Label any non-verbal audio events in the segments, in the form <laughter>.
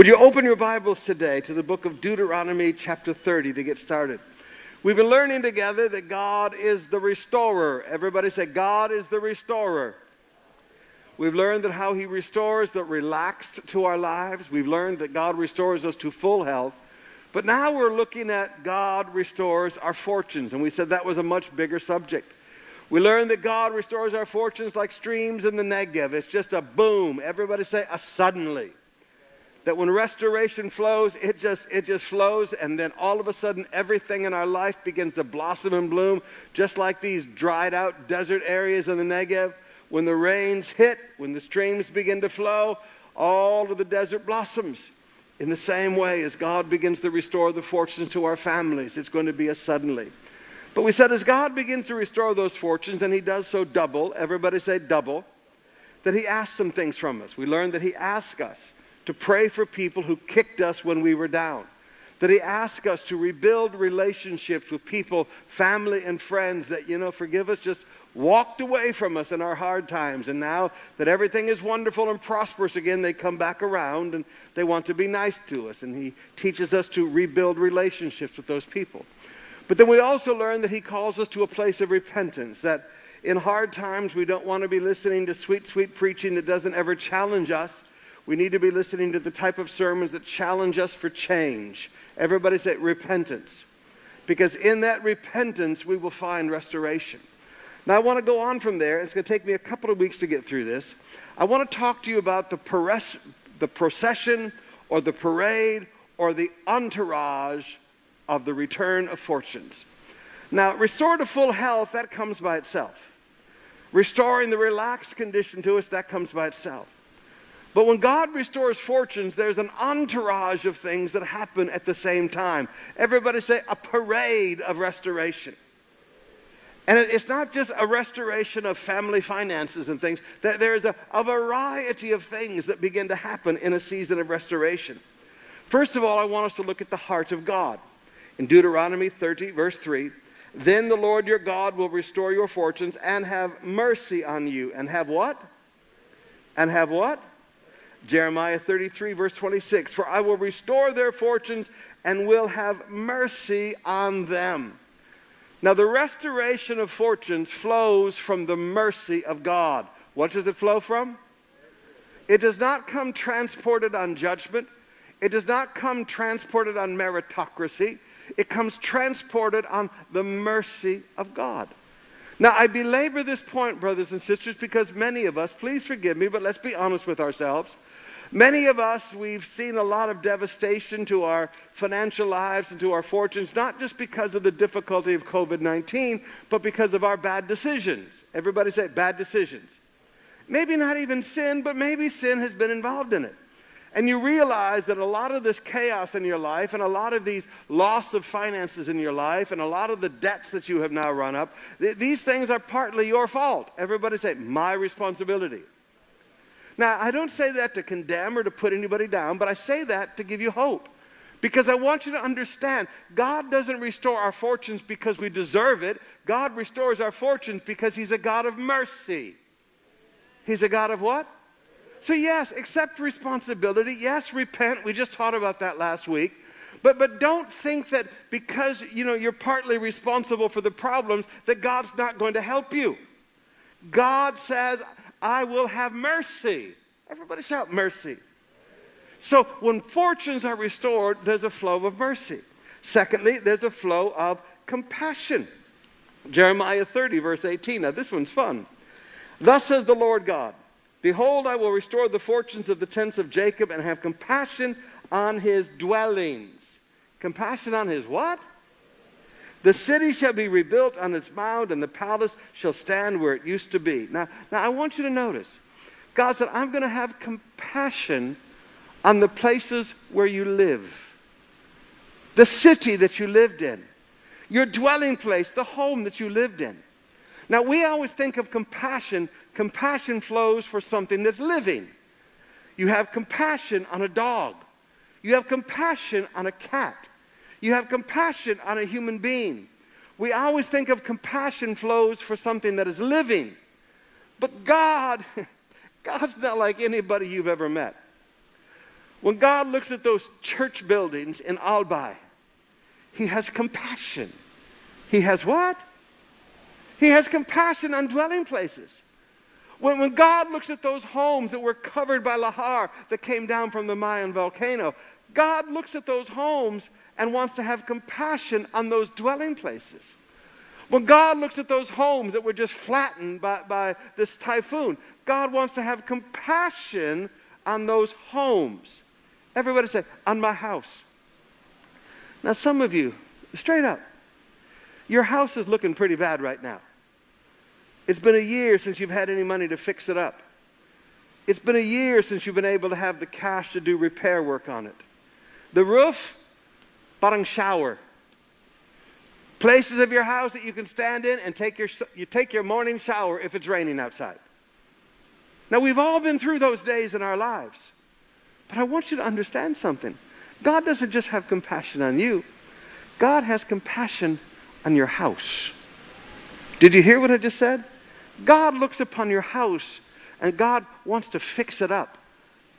Would you open your Bibles today to the book of Deuteronomy, chapter 30, to get started? We've been learning together that God is the restorer. Everybody say, God is the restorer. We've learned that how He restores the relaxed to our lives. We've learned that God restores us to full health. But now we're looking at God restores our fortunes, and we said that was a much bigger subject. We learned that God restores our fortunes like streams in the Negev. It's just a boom. Everybody say a suddenly that when restoration flows, it just, it just flows, and then all of a sudden, everything in our life begins to blossom and bloom, just like these dried out desert areas in the Negev. When the rains hit, when the streams begin to flow, all of the desert blossoms. In the same way as God begins to restore the fortunes to our families, it's going to be a suddenly. But we said as God begins to restore those fortunes, and He does so double, everybody say double, that He asks some things from us. We learned that He asks us to pray for people who kicked us when we were down. That He asks us to rebuild relationships with people, family, and friends that, you know, forgive us, just walked away from us in our hard times. And now that everything is wonderful and prosperous again, they come back around and they want to be nice to us. And He teaches us to rebuild relationships with those people. But then we also learn that He calls us to a place of repentance, that in hard times we don't want to be listening to sweet, sweet preaching that doesn't ever challenge us we need to be listening to the type of sermons that challenge us for change. Everybody say repentance. Because in that repentance, we will find restoration. Now, I want to go on from there. It's going to take me a couple of weeks to get through this. I want to talk to you about the, pares- the procession or the parade or the entourage of the return of fortunes. Now, restore to full health, that comes by itself. Restoring the relaxed condition to us, that comes by itself. But when God restores fortunes, there's an entourage of things that happen at the same time. Everybody say a parade of restoration. And it's not just a restoration of family finances and things, there's a, a variety of things that begin to happen in a season of restoration. First of all, I want us to look at the heart of God. In Deuteronomy 30, verse 3, then the Lord your God will restore your fortunes and have mercy on you. And have what? And have what? Jeremiah 33, verse 26 For I will restore their fortunes and will have mercy on them. Now, the restoration of fortunes flows from the mercy of God. What does it flow from? It does not come transported on judgment. It does not come transported on meritocracy. It comes transported on the mercy of God. Now, I belabor this point, brothers and sisters, because many of us, please forgive me, but let's be honest with ourselves. Many of us, we've seen a lot of devastation to our financial lives and to our fortunes, not just because of the difficulty of COVID 19, but because of our bad decisions. Everybody say bad decisions. Maybe not even sin, but maybe sin has been involved in it. And you realize that a lot of this chaos in your life and a lot of these loss of finances in your life and a lot of the debts that you have now run up, th- these things are partly your fault. Everybody say, my responsibility. Now, I don't say that to condemn or to put anybody down, but I say that to give you hope. Because I want you to understand, God doesn't restore our fortunes because we deserve it. God restores our fortunes because He's a God of mercy. He's a God of what? So, yes, accept responsibility. Yes, repent. We just taught about that last week. But, but don't think that because you know, you're partly responsible for the problems that God's not going to help you. God says, I will have mercy. Everybody shout mercy. So when fortunes are restored, there's a flow of mercy. Secondly, there's a flow of compassion. Jeremiah 30, verse 18. Now, this one's fun. Thus says the Lord God Behold, I will restore the fortunes of the tents of Jacob and have compassion on his dwellings. Compassion on his what? The city shall be rebuilt on its mound, and the palace shall stand where it used to be. Now, now I want you to notice God said, I'm going to have compassion on the places where you live, the city that you lived in, your dwelling place, the home that you lived in. Now, we always think of compassion, compassion flows for something that's living. You have compassion on a dog, you have compassion on a cat. You have compassion on a human being. We always think of compassion flows for something that is living. But God, <laughs> God's not like anybody you've ever met. When God looks at those church buildings in Albay, He has compassion. He has what? He has compassion on dwelling places. When, when God looks at those homes that were covered by lahar that came down from the Mayon volcano, God looks at those homes and wants to have compassion on those dwelling places. When God looks at those homes that were just flattened by, by this typhoon, God wants to have compassion on those homes. Everybody say, on my house. Now, some of you, straight up, your house is looking pretty bad right now. It's been a year since you've had any money to fix it up. It's been a year since you've been able to have the cash to do repair work on it. The roof, parang shower. Places of your house that you can stand in and take your, you take your morning shower if it's raining outside. Now, we've all been through those days in our lives. But I want you to understand something. God doesn't just have compassion on you, God has compassion on your house. Did you hear what I just said? God looks upon your house and God wants to fix it up.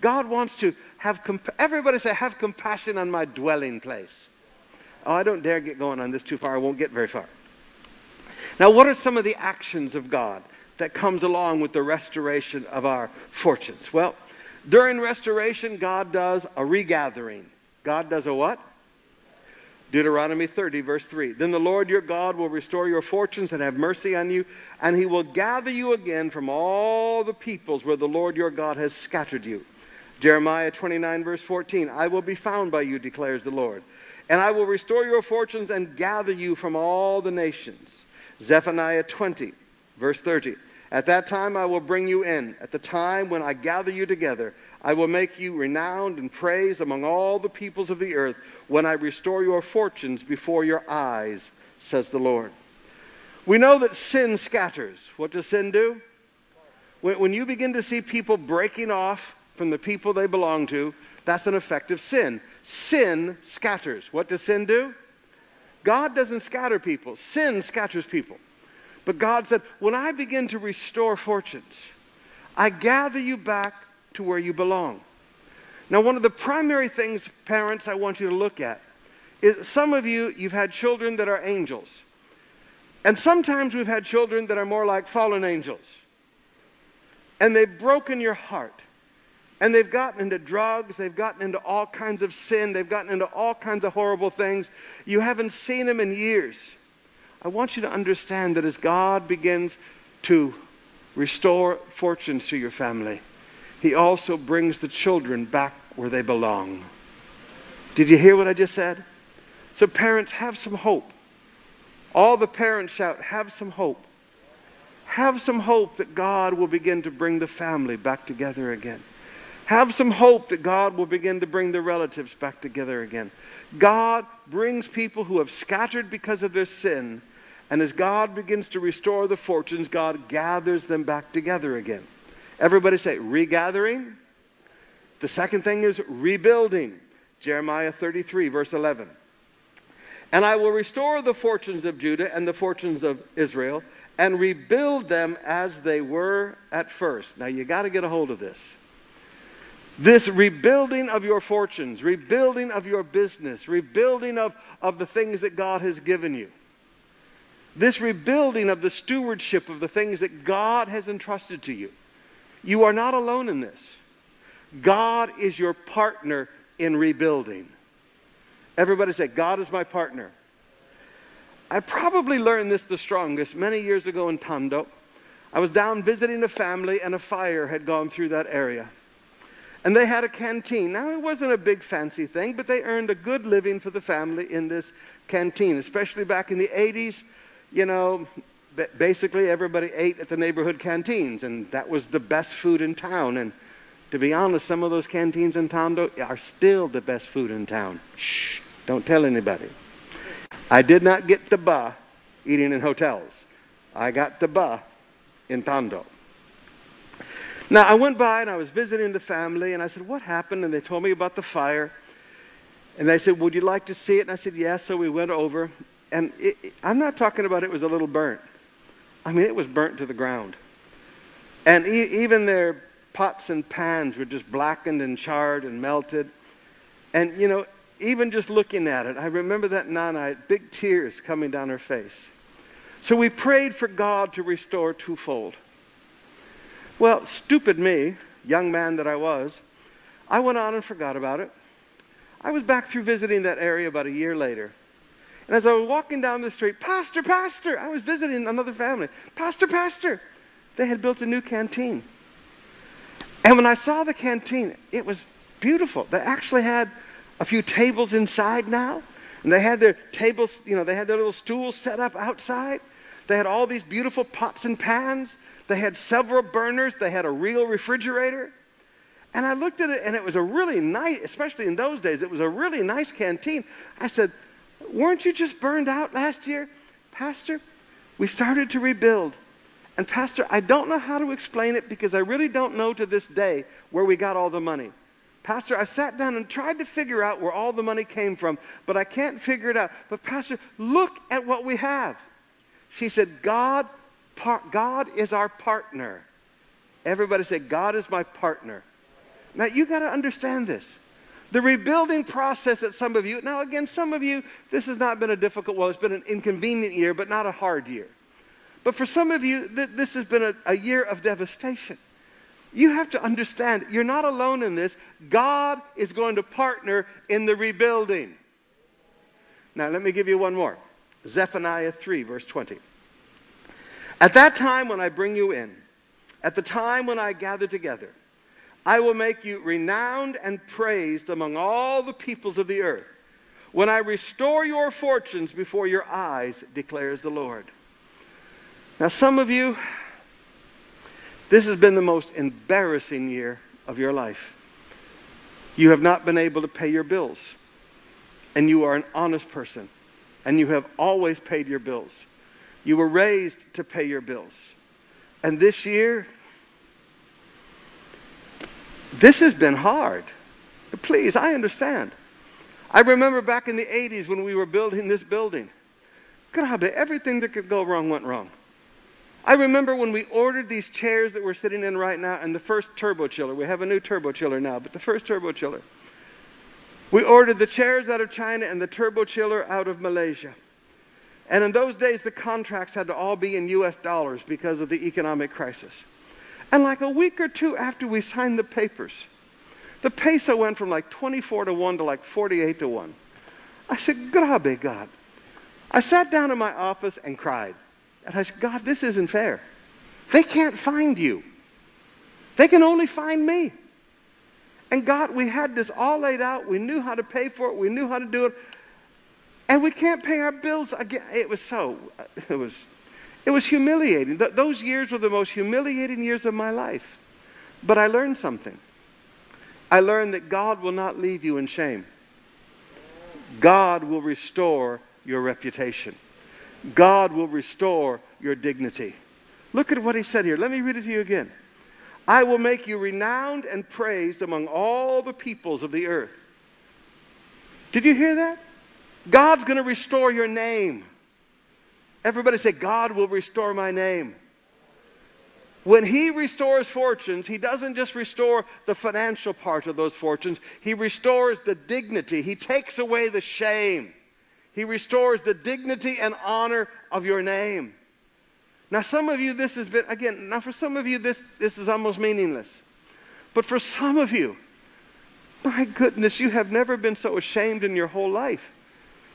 God wants to have, comp- everybody say, have compassion on my dwelling place. Oh, I don't dare get going on this too far. I won't get very far. Now, what are some of the actions of God that comes along with the restoration of our fortunes? Well, during restoration, God does a regathering. God does a what? Deuteronomy 30, verse 3. Then the Lord your God will restore your fortunes and have mercy on you, and he will gather you again from all the peoples where the Lord your God has scattered you. Jeremiah 29, verse 14. I will be found by you, declares the Lord, and I will restore your fortunes and gather you from all the nations. Zephaniah 20, verse 30. At that time I will bring you in. At the time when I gather you together, I will make you renowned and praised among all the peoples of the earth when I restore your fortunes before your eyes, says the Lord. We know that sin scatters. What does sin do? When you begin to see people breaking off from the people they belong to, that's an effect of sin. Sin scatters. What does sin do? God doesn't scatter people, sin scatters people. But God said, when I begin to restore fortunes, I gather you back to where you belong. Now, one of the primary things, parents, I want you to look at is some of you, you've had children that are angels. And sometimes we've had children that are more like fallen angels. And they've broken your heart. And they've gotten into drugs, they've gotten into all kinds of sin, they've gotten into all kinds of horrible things. You haven't seen them in years. I want you to understand that as God begins to restore fortunes to your family, He also brings the children back where they belong. Did you hear what I just said? So, parents, have some hope. All the parents shout, have some hope. Have some hope that God will begin to bring the family back together again. Have some hope that God will begin to bring the relatives back together again. God brings people who have scattered because of their sin and as God begins to restore the fortunes, God gathers them back together again. Everybody say, regathering. The second thing is rebuilding. Jeremiah 33, verse 11. And I will restore the fortunes of Judah and the fortunes of Israel and rebuild them as they were at first. Now you got to get a hold of this. This rebuilding of your fortunes, rebuilding of your business, rebuilding of, of the things that God has given you this rebuilding of the stewardship of the things that God has entrusted to you. You are not alone in this. God is your partner in rebuilding. Everybody say, God is my partner. I probably learned this the strongest many years ago in Tondo. I was down visiting a family, and a fire had gone through that area. And they had a canteen. Now, it wasn't a big fancy thing, but they earned a good living for the family in this canteen, especially back in the 80s you know, basically everybody ate at the neighborhood canteens, and that was the best food in town. And to be honest, some of those canteens in town are still the best food in town. Shh, don't tell anybody. I did not get the ba eating in hotels. I got the ba in Tondo. Now, I went by and I was visiting the family, and I said, What happened? And they told me about the fire. And they said, Would you like to see it? And I said, Yes. Yeah. So we went over, and it, I'm not talking about it was a little burnt. I mean, it was burnt to the ground. And e- even their pots and pans were just blackened and charred and melted. And, you know, even just looking at it, I remember that had big tears coming down her face. So we prayed for God to restore twofold. Well, stupid me, young man that I was, I went on and forgot about it. I was back through visiting that area about a year later. And as I was walking down the street, Pastor, Pastor, I was visiting another family. Pastor, Pastor, they had built a new canteen. And when I saw the canteen, it was beautiful. They actually had a few tables inside now. And they had their tables, you know, they had their little stools set up outside. They had all these beautiful pots and pans. They had several burners. They had a real refrigerator. And I looked at it, and it was a really nice, especially in those days, it was a really nice canteen. I said, Weren't you just burned out last year? Pastor, we started to rebuild. And, Pastor, I don't know how to explain it because I really don't know to this day where we got all the money. Pastor, I sat down and tried to figure out where all the money came from, but I can't figure it out. But, Pastor, look at what we have. She said, God, par- God is our partner. Everybody say, God is my partner. Now, you got to understand this. The rebuilding process that some of you, now again, some of you, this has not been a difficult, well, it's been an inconvenient year, but not a hard year. But for some of you, th- this has been a, a year of devastation. You have to understand, you're not alone in this. God is going to partner in the rebuilding. Now, let me give you one more Zephaniah 3, verse 20. At that time when I bring you in, at the time when I gather together, I will make you renowned and praised among all the peoples of the earth. When I restore your fortunes before your eyes, declares the Lord. Now, some of you, this has been the most embarrassing year of your life. You have not been able to pay your bills, and you are an honest person, and you have always paid your bills. You were raised to pay your bills. And this year, this has been hard. Please, I understand. I remember back in the 80s when we were building this building. God, everything that could go wrong went wrong. I remember when we ordered these chairs that we're sitting in right now and the first turbo chiller. We have a new turbo chiller now, but the first turbo chiller. We ordered the chairs out of China and the turbo chiller out of Malaysia. And in those days, the contracts had to all be in US dollars because of the economic crisis. And like a week or two after we signed the papers, the peso went from like 24 to 1 to like 48 to 1. I said, Grabe God. I sat down in my office and cried. And I said, God, this isn't fair. They can't find you. They can only find me. And God, we had this all laid out. We knew how to pay for it. We knew how to do it. And we can't pay our bills again. It was so, it was, it was humiliating. Th- those years were the most humiliating years of my life. But I learned something. I learned that God will not leave you in shame. God will restore your reputation. God will restore your dignity. Look at what he said here. Let me read it to you again. I will make you renowned and praised among all the peoples of the earth. Did you hear that? God's going to restore your name. Everybody say, God will restore my name. When He restores fortunes, He doesn't just restore the financial part of those fortunes, He restores the dignity, He takes away the shame. He restores the dignity and honor of your name. Now, some of you, this has been, again, now for some of you, this, this is almost meaningless. But for some of you, my goodness, you have never been so ashamed in your whole life.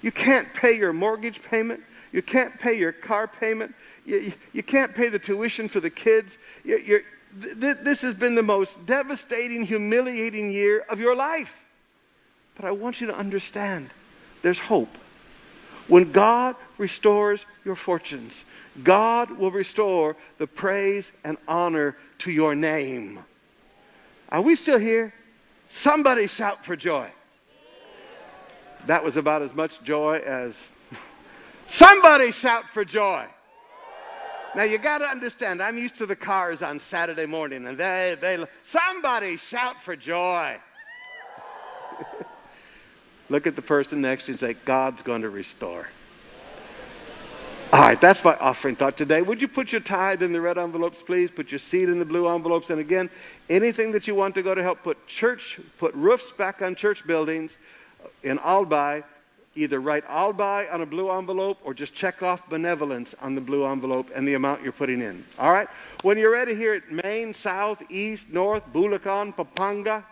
You can't pay your mortgage payment. You can't pay your car payment. You, you, you can't pay the tuition for the kids. You, th- this has been the most devastating, humiliating year of your life. But I want you to understand there's hope. When God restores your fortunes, God will restore the praise and honor to your name. Are we still here? Somebody shout for joy. That was about as much joy as. Somebody shout for joy. Now you got to understand, I'm used to the cars on Saturday morning, and they, they, somebody shout for joy. <laughs> Look at the person next to you and say, God's going to restore. All right, that's my offering thought today. Would you put your tithe in the red envelopes, please? Put your seed in the blue envelopes. And again, anything that you want to go to help put church, put roofs back on church buildings in Albay, either write Albay on a blue envelope or just check off benevolence on the blue envelope and the amount you're putting in. All right? When you're ready here at Main, South, East, North, Bulacan, Pampanga,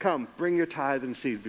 come, bring your tithe and seed.